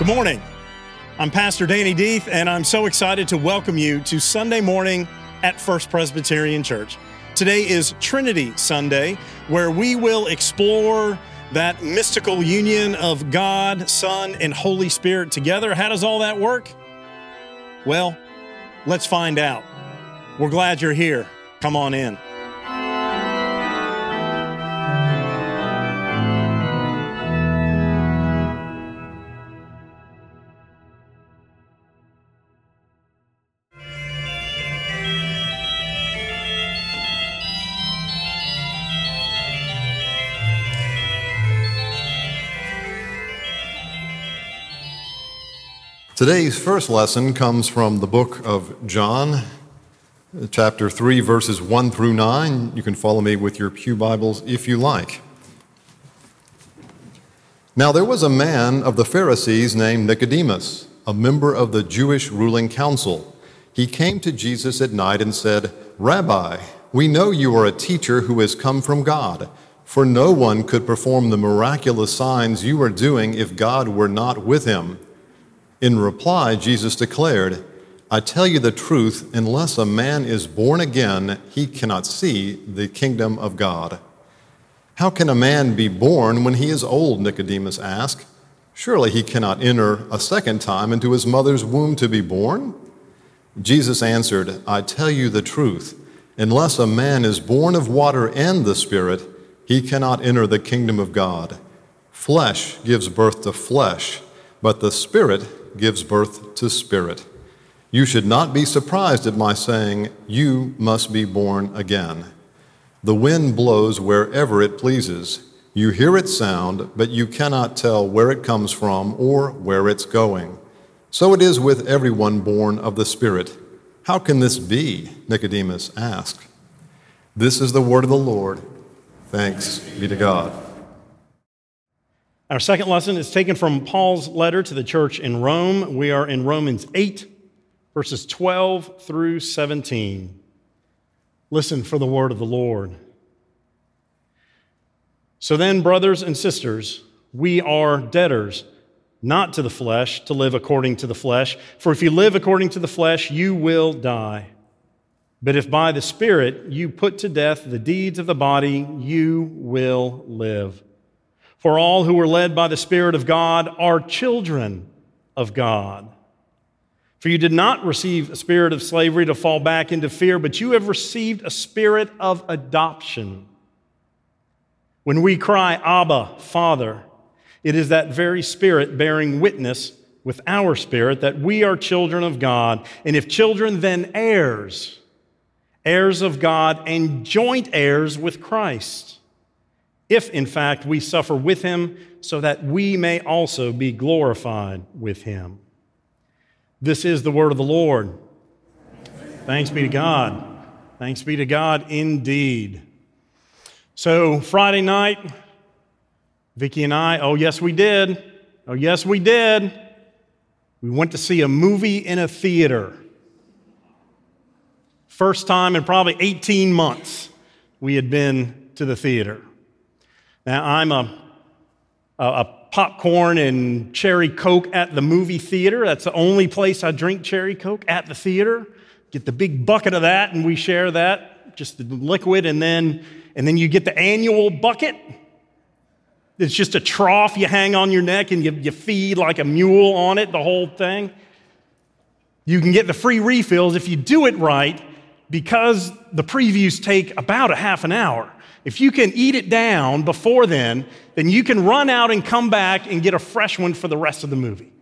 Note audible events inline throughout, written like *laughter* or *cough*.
Good morning. I'm Pastor Danny Deeth, and I'm so excited to welcome you to Sunday morning at First Presbyterian Church. Today is Trinity Sunday, where we will explore that mystical union of God, Son, and Holy Spirit together. How does all that work? Well, let's find out. We're glad you're here. Come on in. Today's first lesson comes from the book of John, chapter 3, verses 1 through 9. You can follow me with your Pew Bibles if you like. Now, there was a man of the Pharisees named Nicodemus, a member of the Jewish ruling council. He came to Jesus at night and said, Rabbi, we know you are a teacher who has come from God, for no one could perform the miraculous signs you are doing if God were not with him. In reply, Jesus declared, I tell you the truth, unless a man is born again, he cannot see the kingdom of God. How can a man be born when he is old? Nicodemus asked. Surely he cannot enter a second time into his mother's womb to be born? Jesus answered, I tell you the truth. Unless a man is born of water and the Spirit, he cannot enter the kingdom of God. Flesh gives birth to flesh, but the Spirit gives birth to spirit. You should not be surprised at my saying, You must be born again. The wind blows wherever it pleases. You hear its sound, but you cannot tell where it comes from or where it's going. So it is with everyone born of the Spirit. How can this be? Nicodemus asked. This is the word of the Lord. Thanks be to God. Our second lesson is taken from Paul's letter to the church in Rome. We are in Romans 8, verses 12 through 17. Listen for the word of the Lord. So then, brothers and sisters, we are debtors, not to the flesh, to live according to the flesh. For if you live according to the flesh, you will die. But if by the Spirit you put to death the deeds of the body, you will live. For all who are led by the Spirit of God are children of God. For you did not receive a spirit of slavery to fall back into fear, but you have received a spirit of adoption. When we cry, Abba, Father, it is that very spirit bearing witness with our spirit that we are children of God. And if children, then heirs, heirs of God and joint heirs with Christ if in fact we suffer with him, so that we may also be glorified with him. This is the word of the Lord. Thanks be to God. Thanks be to God indeed. So, Friday night, Vicki and I, oh, yes, we did. Oh, yes, we did. We went to see a movie in a theater. First time in probably 18 months we had been to the theater. Now, I'm a, a popcorn and cherry Coke at the movie theater. That's the only place I drink cherry Coke at the theater. Get the big bucket of that, and we share that, just the liquid, and then, and then you get the annual bucket. It's just a trough you hang on your neck and you, you feed like a mule on it, the whole thing. You can get the free refills if you do it right because the previews take about a half an hour. If you can eat it down before then, then you can run out and come back and get a fresh one for the rest of the movie.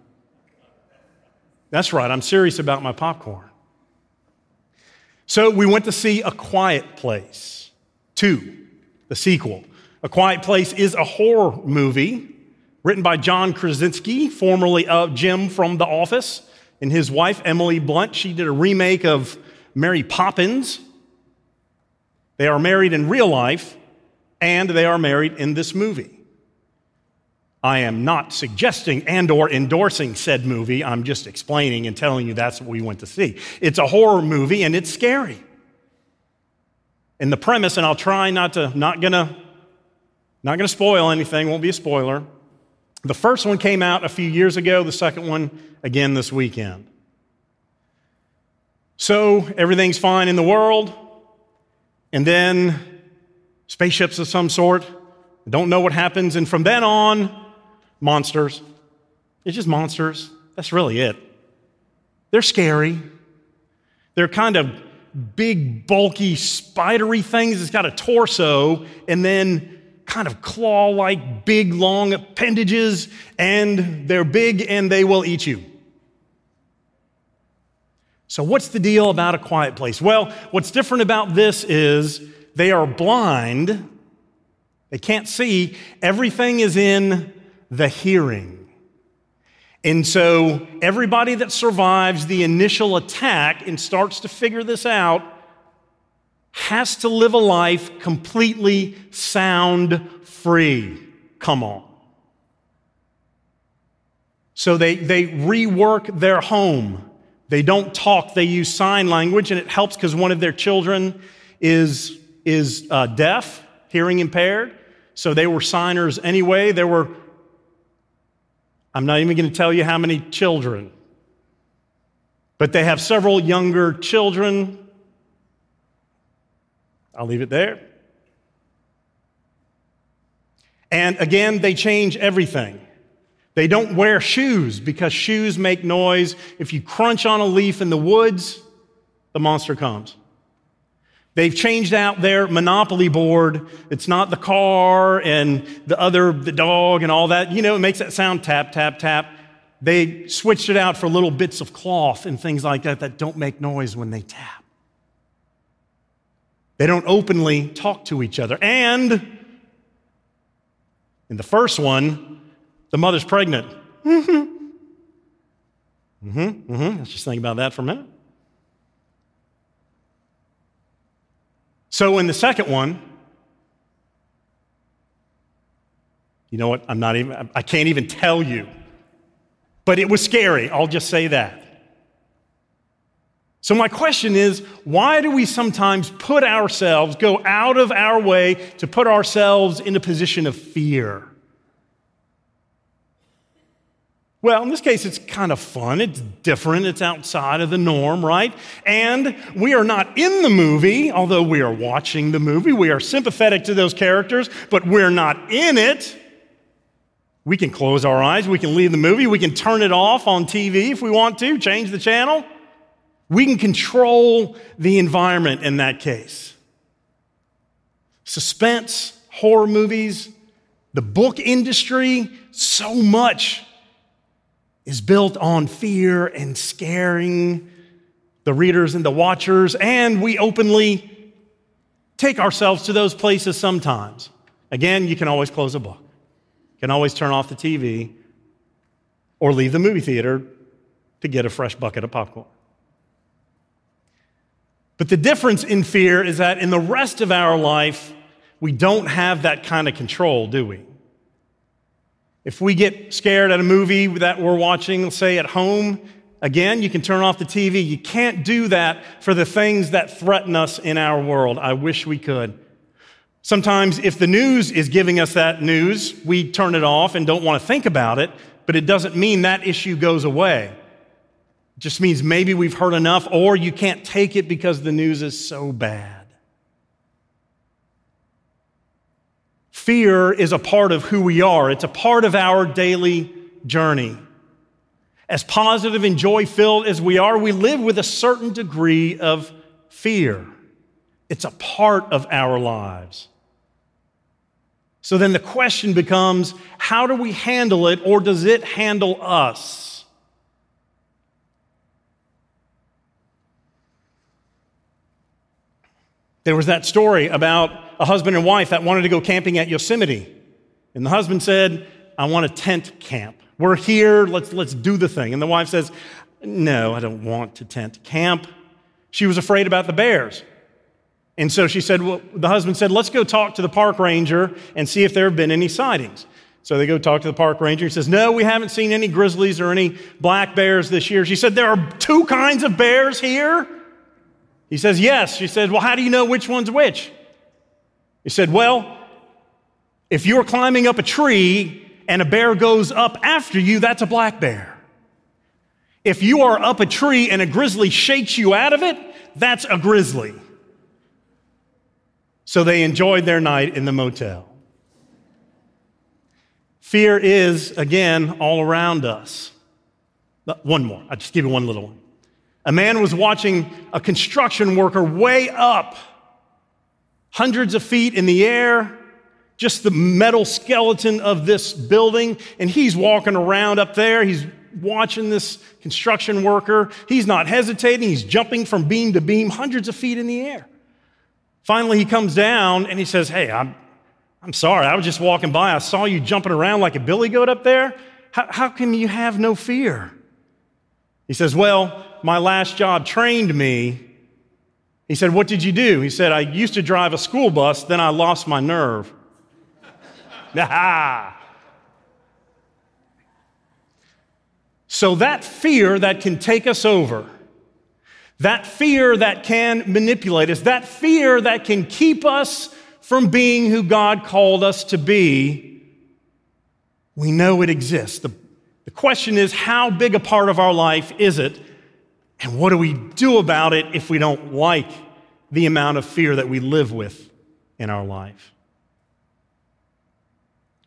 That's right, I'm serious about my popcorn. So we went to see A Quiet Place 2, the sequel. A Quiet Place is a horror movie written by John Krasinski, formerly of Jim from The Office, and his wife, Emily Blunt. She did a remake of Mary Poppins. They are married in real life, and they are married in this movie. I am not suggesting and or endorsing said movie. I'm just explaining and telling you that's what we went to see. It's a horror movie and it's scary. And the premise, and I'll try not to, not gonna, not gonna spoil anything, won't be a spoiler. The first one came out a few years ago, the second one again this weekend. So everything's fine in the world, and then spaceships of some sort, don't know what happens, and from then on, monsters. It's just monsters. That's really it. They're scary. They're kind of big, bulky, spidery things. It's got a torso and then kind of claw like, big, long appendages, and they're big and they will eat you. So, what's the deal about a quiet place? Well, what's different about this is they are blind, they can't see. Everything is in the hearing. And so everybody that survives the initial attack and starts to figure this out has to live a life completely sound free. Come on. So they, they rework their home. They don't talk, they use sign language, and it helps because one of their children is, is uh, deaf, hearing impaired. So they were signers anyway. There were I'm not even going to tell you how many children, but they have several younger children. I'll leave it there. And again, they change everything. They don't wear shoes because shoes make noise. If you crunch on a leaf in the woods, the monster comes. They've changed out their monopoly board. It's not the car and the other, the dog and all that. You know, it makes that sound tap, tap, tap. They switched it out for little bits of cloth and things like that that don't make noise when they tap. They don't openly talk to each other. And in the first one, the mother's pregnant. Mm-hmm. *laughs* Mm-hmm. Mm-hmm. Let's just think about that for a minute. So in the second one, you know what? I'm not even, I can't even tell you. But it was scary. I'll just say that. So, my question is why do we sometimes put ourselves, go out of our way to put ourselves in a position of fear? Well, in this case, it's kind of fun. It's different. It's outside of the norm, right? And we are not in the movie, although we are watching the movie. We are sympathetic to those characters, but we're not in it. We can close our eyes. We can leave the movie. We can turn it off on TV if we want to, change the channel. We can control the environment in that case. Suspense, horror movies, the book industry, so much is built on fear and scaring the readers and the watchers, and we openly take ourselves to those places sometimes. Again, you can always close a book, you can always turn off the TV, or leave the movie theater to get a fresh bucket of popcorn. But the difference in fear is that in the rest of our life, we don't have that kind of control, do we? If we get scared at a movie that we're watching, let's say at home, again, you can turn off the TV. You can't do that for the things that threaten us in our world. I wish we could. Sometimes, if the news is giving us that news, we turn it off and don't want to think about it, but it doesn't mean that issue goes away. It just means maybe we've heard enough, or you can't take it because the news is so bad. Fear is a part of who we are, it's a part of our daily journey. As positive and joy filled as we are, we live with a certain degree of fear. It's a part of our lives. So then the question becomes how do we handle it, or does it handle us? There was that story about a husband and wife that wanted to go camping at Yosemite. And the husband said, I want a tent camp. We're here, let's, let's do the thing. And the wife says, No, I don't want to tent camp. She was afraid about the bears. And so she said, well, the husband said, let's go talk to the park ranger and see if there have been any sightings. So they go talk to the park ranger. He says, no, we haven't seen any grizzlies or any black bears this year. She said, there are two kinds of bears here. He says, yes. She says, well, how do you know which one's which? He said, Well, if you're climbing up a tree and a bear goes up after you, that's a black bear. If you are up a tree and a grizzly shakes you out of it, that's a grizzly. So they enjoyed their night in the motel. Fear is, again, all around us. Uh, one more. I'll just give you one little one. A man was watching a construction worker way up, hundreds of feet in the air, just the metal skeleton of this building, and he's walking around up there. He's watching this construction worker. He's not hesitating. He's jumping from beam to beam, hundreds of feet in the air. Finally, he comes down and he says, Hey, I'm, I'm sorry. I was just walking by. I saw you jumping around like a billy goat up there. How, how can you have no fear? He says, Well, my last job trained me. He said, What did you do? He said, I used to drive a school bus, then I lost my nerve. *laughs* So that fear that can take us over, that fear that can manipulate us, that fear that can keep us from being who God called us to be, we know it exists. The, the question is, how big a part of our life is it? And what do we do about it if we don't like the amount of fear that we live with in our life?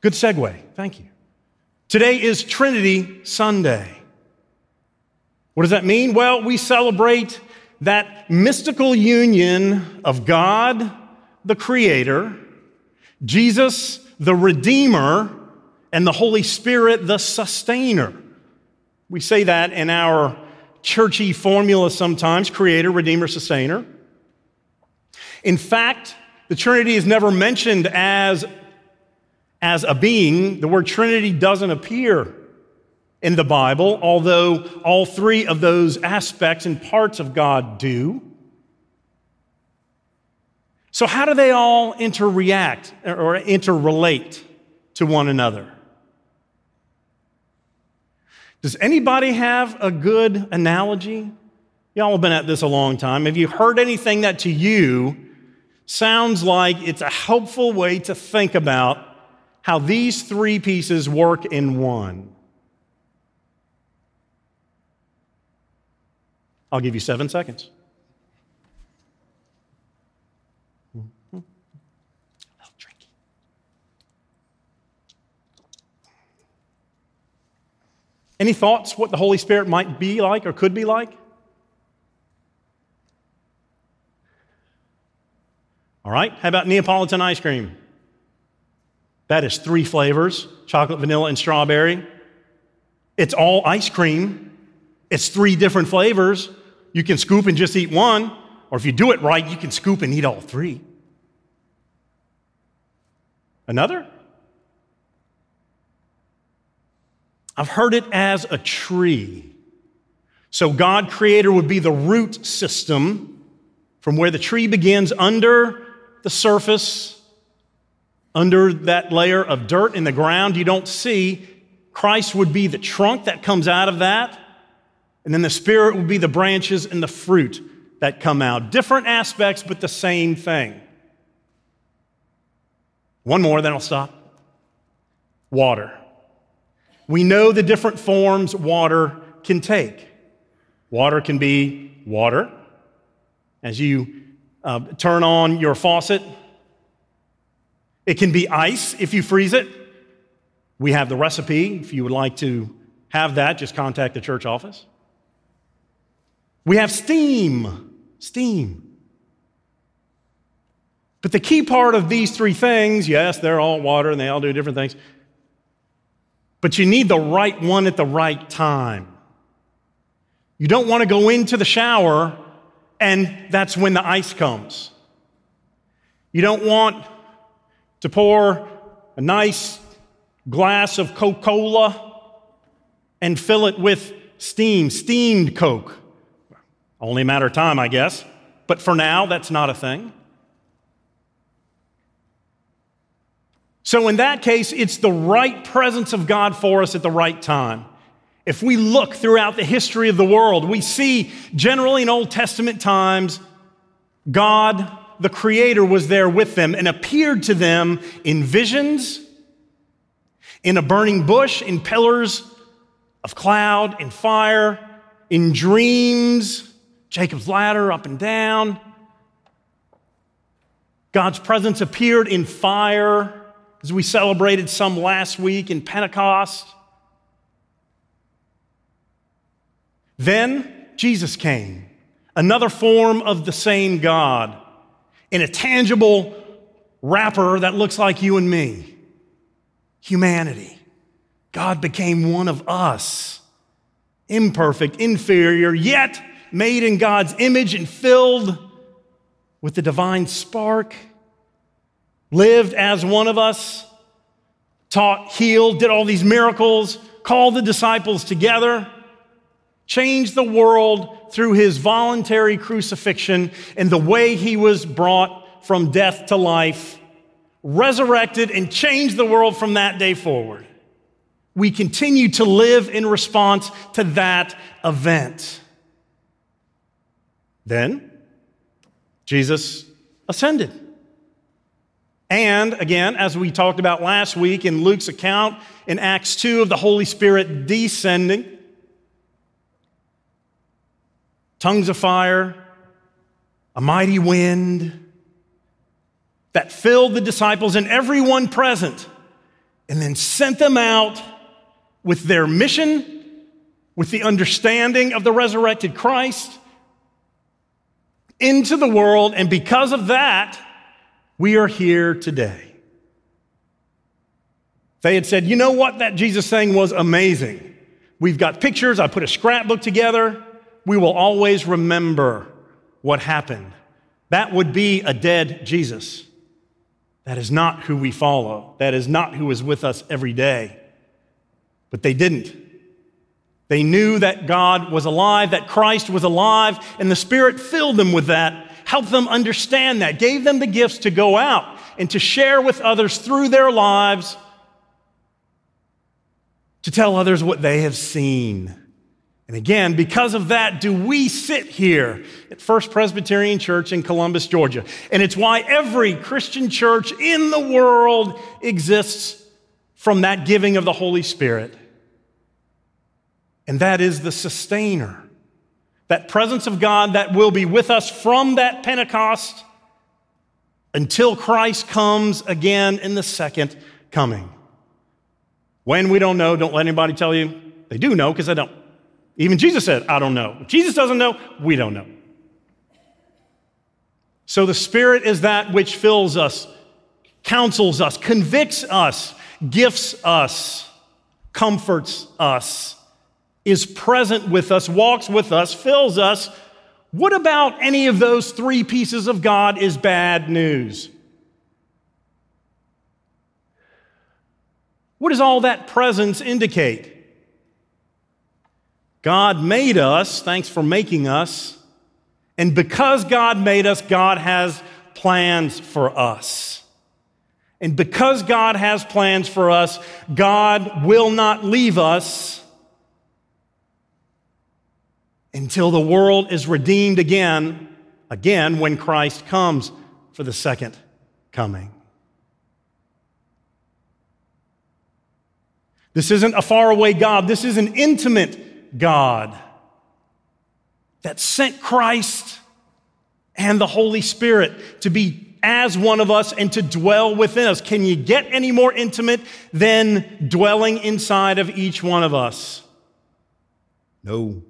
Good segue. Thank you. Today is Trinity Sunday. What does that mean? Well, we celebrate that mystical union of God, the Creator, Jesus, the Redeemer, and the Holy Spirit, the Sustainer. We say that in our churchy formula sometimes Creator, Redeemer, Sustainer. In fact, the Trinity is never mentioned as as a being, the word Trinity doesn't appear in the Bible, although all three of those aspects and parts of God do. So, how do they all interreact or interrelate to one another? Does anybody have a good analogy? Y'all have been at this a long time. Have you heard anything that to you sounds like it's a helpful way to think about how these three pieces work in one. I'll give you seven seconds. Any thoughts what the Holy Spirit might be like or could be like? All right, how about Neapolitan ice cream? That is three flavors chocolate, vanilla, and strawberry. It's all ice cream. It's three different flavors. You can scoop and just eat one, or if you do it right, you can scoop and eat all three. Another? I've heard it as a tree. So, God, creator, would be the root system from where the tree begins under the surface under that layer of dirt in the ground you don't see, Christ would be the trunk that comes out of that. And then the Spirit would be the branches and the fruit that come out. Different aspects, but the same thing. One more, then I'll stop. Water. We know the different forms water can take. Water can be water. As you uh, turn on your faucet, it can be ice if you freeze it. We have the recipe. If you would like to have that, just contact the church office. We have steam. Steam. But the key part of these three things yes, they're all water and they all do different things. But you need the right one at the right time. You don't want to go into the shower and that's when the ice comes. You don't want to pour a nice glass of Coca Cola and fill it with steam, steamed Coke. Only a matter of time, I guess. But for now, that's not a thing. So, in that case, it's the right presence of God for us at the right time. If we look throughout the history of the world, we see generally in Old Testament times, God the Creator was there with them and appeared to them in visions, in a burning bush, in pillars of cloud and fire, in dreams, Jacob's ladder up and down. God's presence appeared in fire as we celebrated some last week in Pentecost. Then Jesus came, another form of the same God, in a tangible wrapper that looks like you and me humanity. God became one of us, imperfect, inferior, yet made in God's image and filled with the divine spark, lived as one of us, taught, healed, did all these miracles, called the disciples together, changed the world through his voluntary crucifixion and the way he was brought from death to life, resurrected and changed the world from that day forward. We continue to live in response to that event. Then, Jesus ascended. And again, as we talked about last week in Luke's account in Acts 2 of the Holy Spirit descending, tongues of fire, a mighty wind that filled the disciples and everyone present, and then sent them out with their mission, with the understanding of the resurrected Christ, into the world, and because of that, we are here today. They had said, you know what, that Jesus thing was amazing. We've got pictures, I put a scrapbook together. We will always remember what happened. That would be a dead Jesus. That is not who we follow. That is not who is with us every day. But they didn't. They knew that God was alive, that Christ was alive, and the Spirit filled them with that, helped them understand that, gave them the gifts to go out and to share with others through their lives, to tell others what they have seen. And again, because of that, do we sit here at First Presbyterian Church in Columbus, Georgia. And it's why every Christian church in the world exists from that giving of the Holy Spirit and that is the sustainer. That presence of God that will be with us from that Pentecost until Christ comes again in the second coming. When we don't know, don't let anybody tell you. They do know because they don't. Even Jesus said, I don't know. If Jesus doesn't know, we don't know. So the Spirit is that which fills us, counsels us, convicts us, gifts us, comforts us is present with us, walks with us, fills us, what about any of those three pieces of God is bad news? What does all that presence indicate? God made us, thanks for making us, and because God made us, God has plans for us. And because God has plans for us, God will not leave us until the world is redeemed again, again when Christ comes for the second coming. This isn't a faraway God. This is an intimate God that sent Christ and the Holy Spirit to be as one of us and to dwell within us. Can you get any more intimate than dwelling inside of each one of us? No.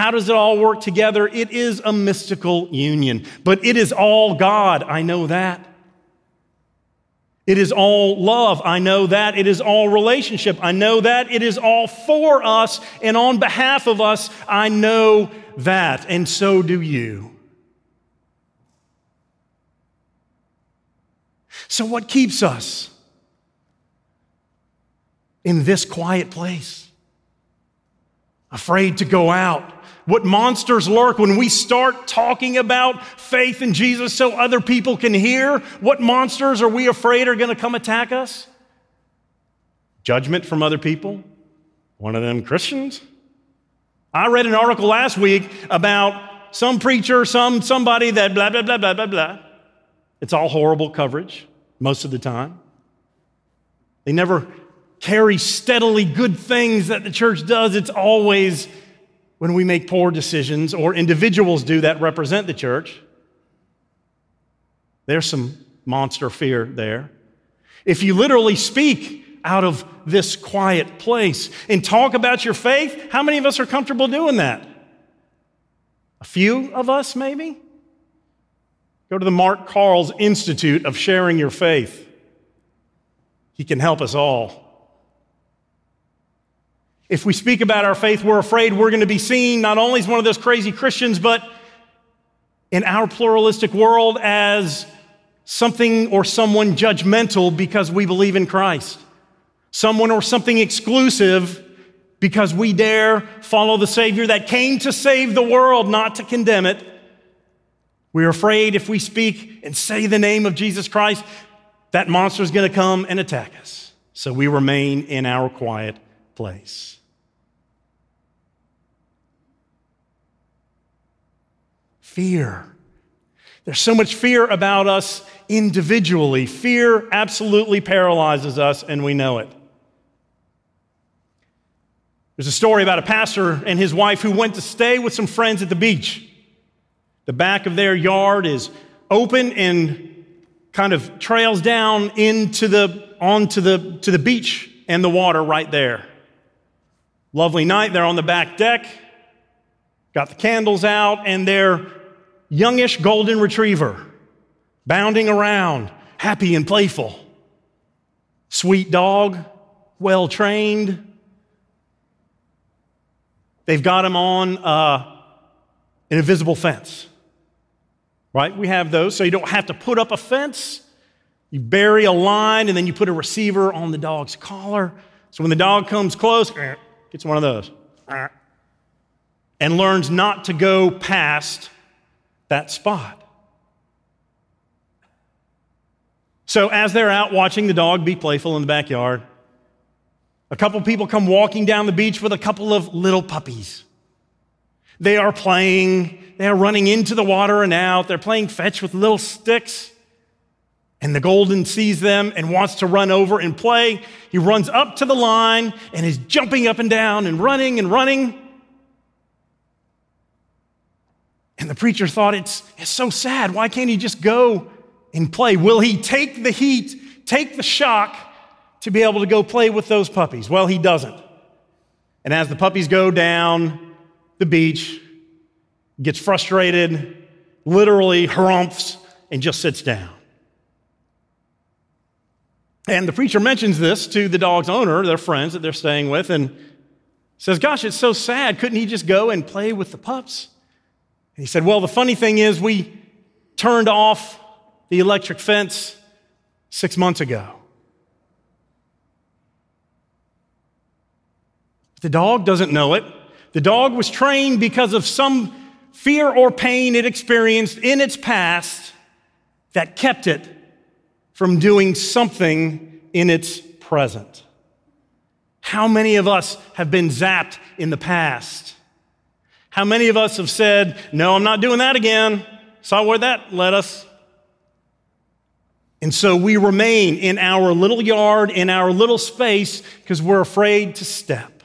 How does it all work together? It is a mystical union, but it is all God. I know that. It is all love. I know that. It is all relationship. I know that. It is all for us and on behalf of us. I know that. And so do you. So, what keeps us in this quiet place? Afraid to go out what monsters lurk when we start talking about faith in Jesus so other people can hear. What monsters are we afraid are going to come attack us? Judgment from other people? One of them Christians? I read an article last week about some preacher, some somebody that blah blah blah blah blah blah. It's all horrible coverage most of the time. They never carry steadily good things that the church does. It's always when we make poor decisions or individuals do that represent the church. There's some monster fear there. If you literally speak out of this quiet place and talk about your faith, how many of us are comfortable doing that? A few of us, maybe? Go to the Mark Carls Institute of Sharing Your Faith. He can help us all. If we speak about our faith, we're afraid we're going to be seen not only as one of those crazy Christians, but in our pluralistic world as something or someone judgmental because we believe in Christ, someone or something exclusive because we dare follow the Savior that came to save the world, not to condemn it. We're afraid if we speak and say the name of Jesus Christ, that monster is going to come and attack us. So we remain in our quiet place. Fear. There's so much fear about us individually. Fear absolutely paralyzes us, and we know it. There's a story about a pastor and his wife who went to stay with some friends at the beach. The back of their yard is open and kind of trails down into the onto the to the beach and the water right there. Lovely night, they're on the back deck, got the candles out, and their youngish golden retriever bounding around, happy and playful. Sweet dog, well trained. They've got him on uh, an invisible fence, right? We have those, so you don't have to put up a fence. You bury a line and then you put a receiver on the dog's collar. So when the dog comes close, gets one of those and learns not to go past that spot. So, as they're out watching the dog be playful in the backyard, a couple people come walking down the beach with a couple of little puppies. They are playing, they are running into the water and out, they're playing fetch with little sticks. And the golden sees them and wants to run over and play. He runs up to the line and is jumping up and down and running and running. And the preacher thought it's, it's so sad. Why can't he just go and play? Will he take the heat, take the shock to be able to go play with those puppies? Well, he doesn't. And as the puppies go down the beach, gets frustrated, literally harumphs, and just sits down. And the preacher mentions this to the dog's owner, their friends that they're staying with, and says, Gosh, it's so sad. Couldn't he just go and play with the pups? He said, Well, the funny thing is, we turned off the electric fence six months ago. But The dog doesn't know it. The dog was trained because of some fear or pain it experienced in its past that kept it from doing something in its present. How many of us have been zapped in the past? How many of us have said, No, I'm not doing that again? Saw where that led us. And so we remain in our little yard, in our little space, because we're afraid to step.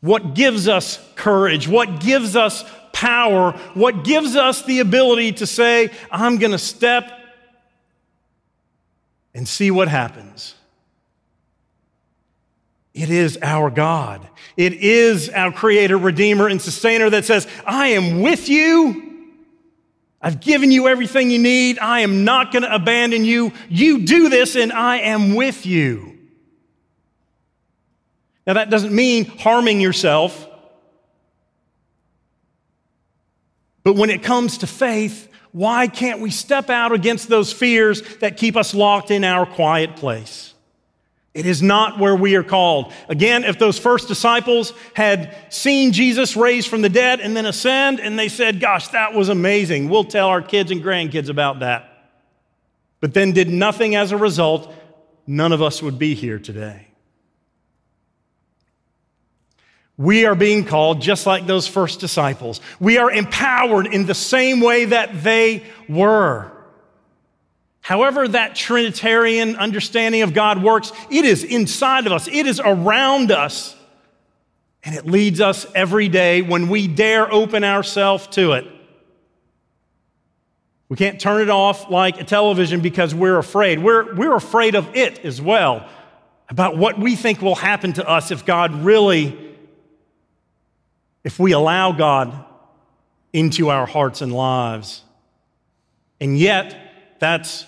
What gives us courage? What gives us power? What gives us the ability to say, I'm going to step and see what happens? It is our God. It is our creator, redeemer, and sustainer that says, I am with you I've given you everything you need. I am not going to abandon you. You do this, and I am with you. Now, that doesn't mean harming yourself. But when it comes to faith, why can't we step out against those fears that keep us locked in our quiet place? It is not where we are called. Again, if those first disciples had seen Jesus raised from the dead and then ascend, and they said, Gosh, that was amazing, we'll tell our kids and grandkids about that. But then did nothing as a result, none of us would be here today. We are being called just like those first disciples. We are empowered in the same way that they were. However, that Trinitarian understanding of God works, it is inside of us, it is around us, and it leads us every day when we dare open ourselves to it. We can't turn it off like a television because we're afraid. We're, we're afraid of it as well, about what we think will happen to us if God really if we allow God into our hearts and lives. And yet, that's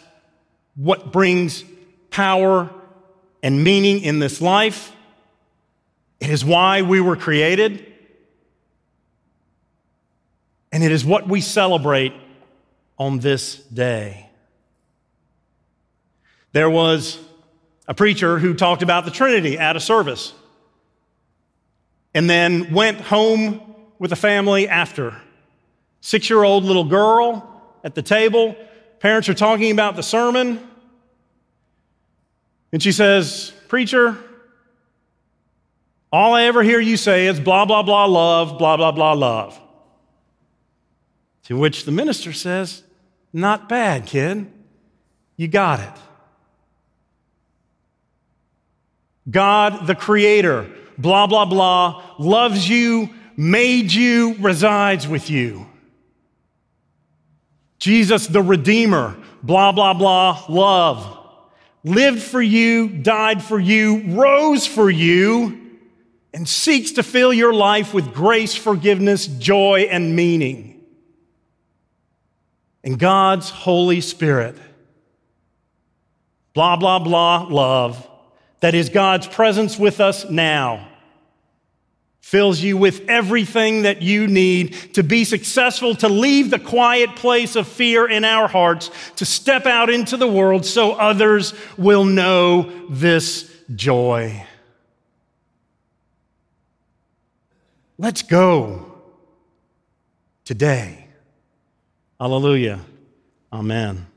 what brings power and meaning in this life. It is why we were created. And it is what we celebrate on this day. There was a preacher who talked about the Trinity at a service and then went home with a family after. Six year old little girl at the table. Parents are talking about the sermon. And she says, Preacher, all I ever hear you say is blah, blah, blah, love, blah, blah, blah, love. To which the minister says, Not bad, kid. You got it. God, the Creator, blah, blah, blah, loves you, made you, resides with you. Jesus, the Redeemer, blah, blah, blah, love, lived for you, died for you, rose for you, and seeks to fill your life with grace, forgiveness, joy, and meaning. And God's Holy Spirit, blah, blah, blah, love, that is God's presence with us now, fills you with everything that you need to be successful, to leave the quiet place of fear in our hearts, to step out into the world so others will know this joy. Let's go today. Hallelujah. Amen.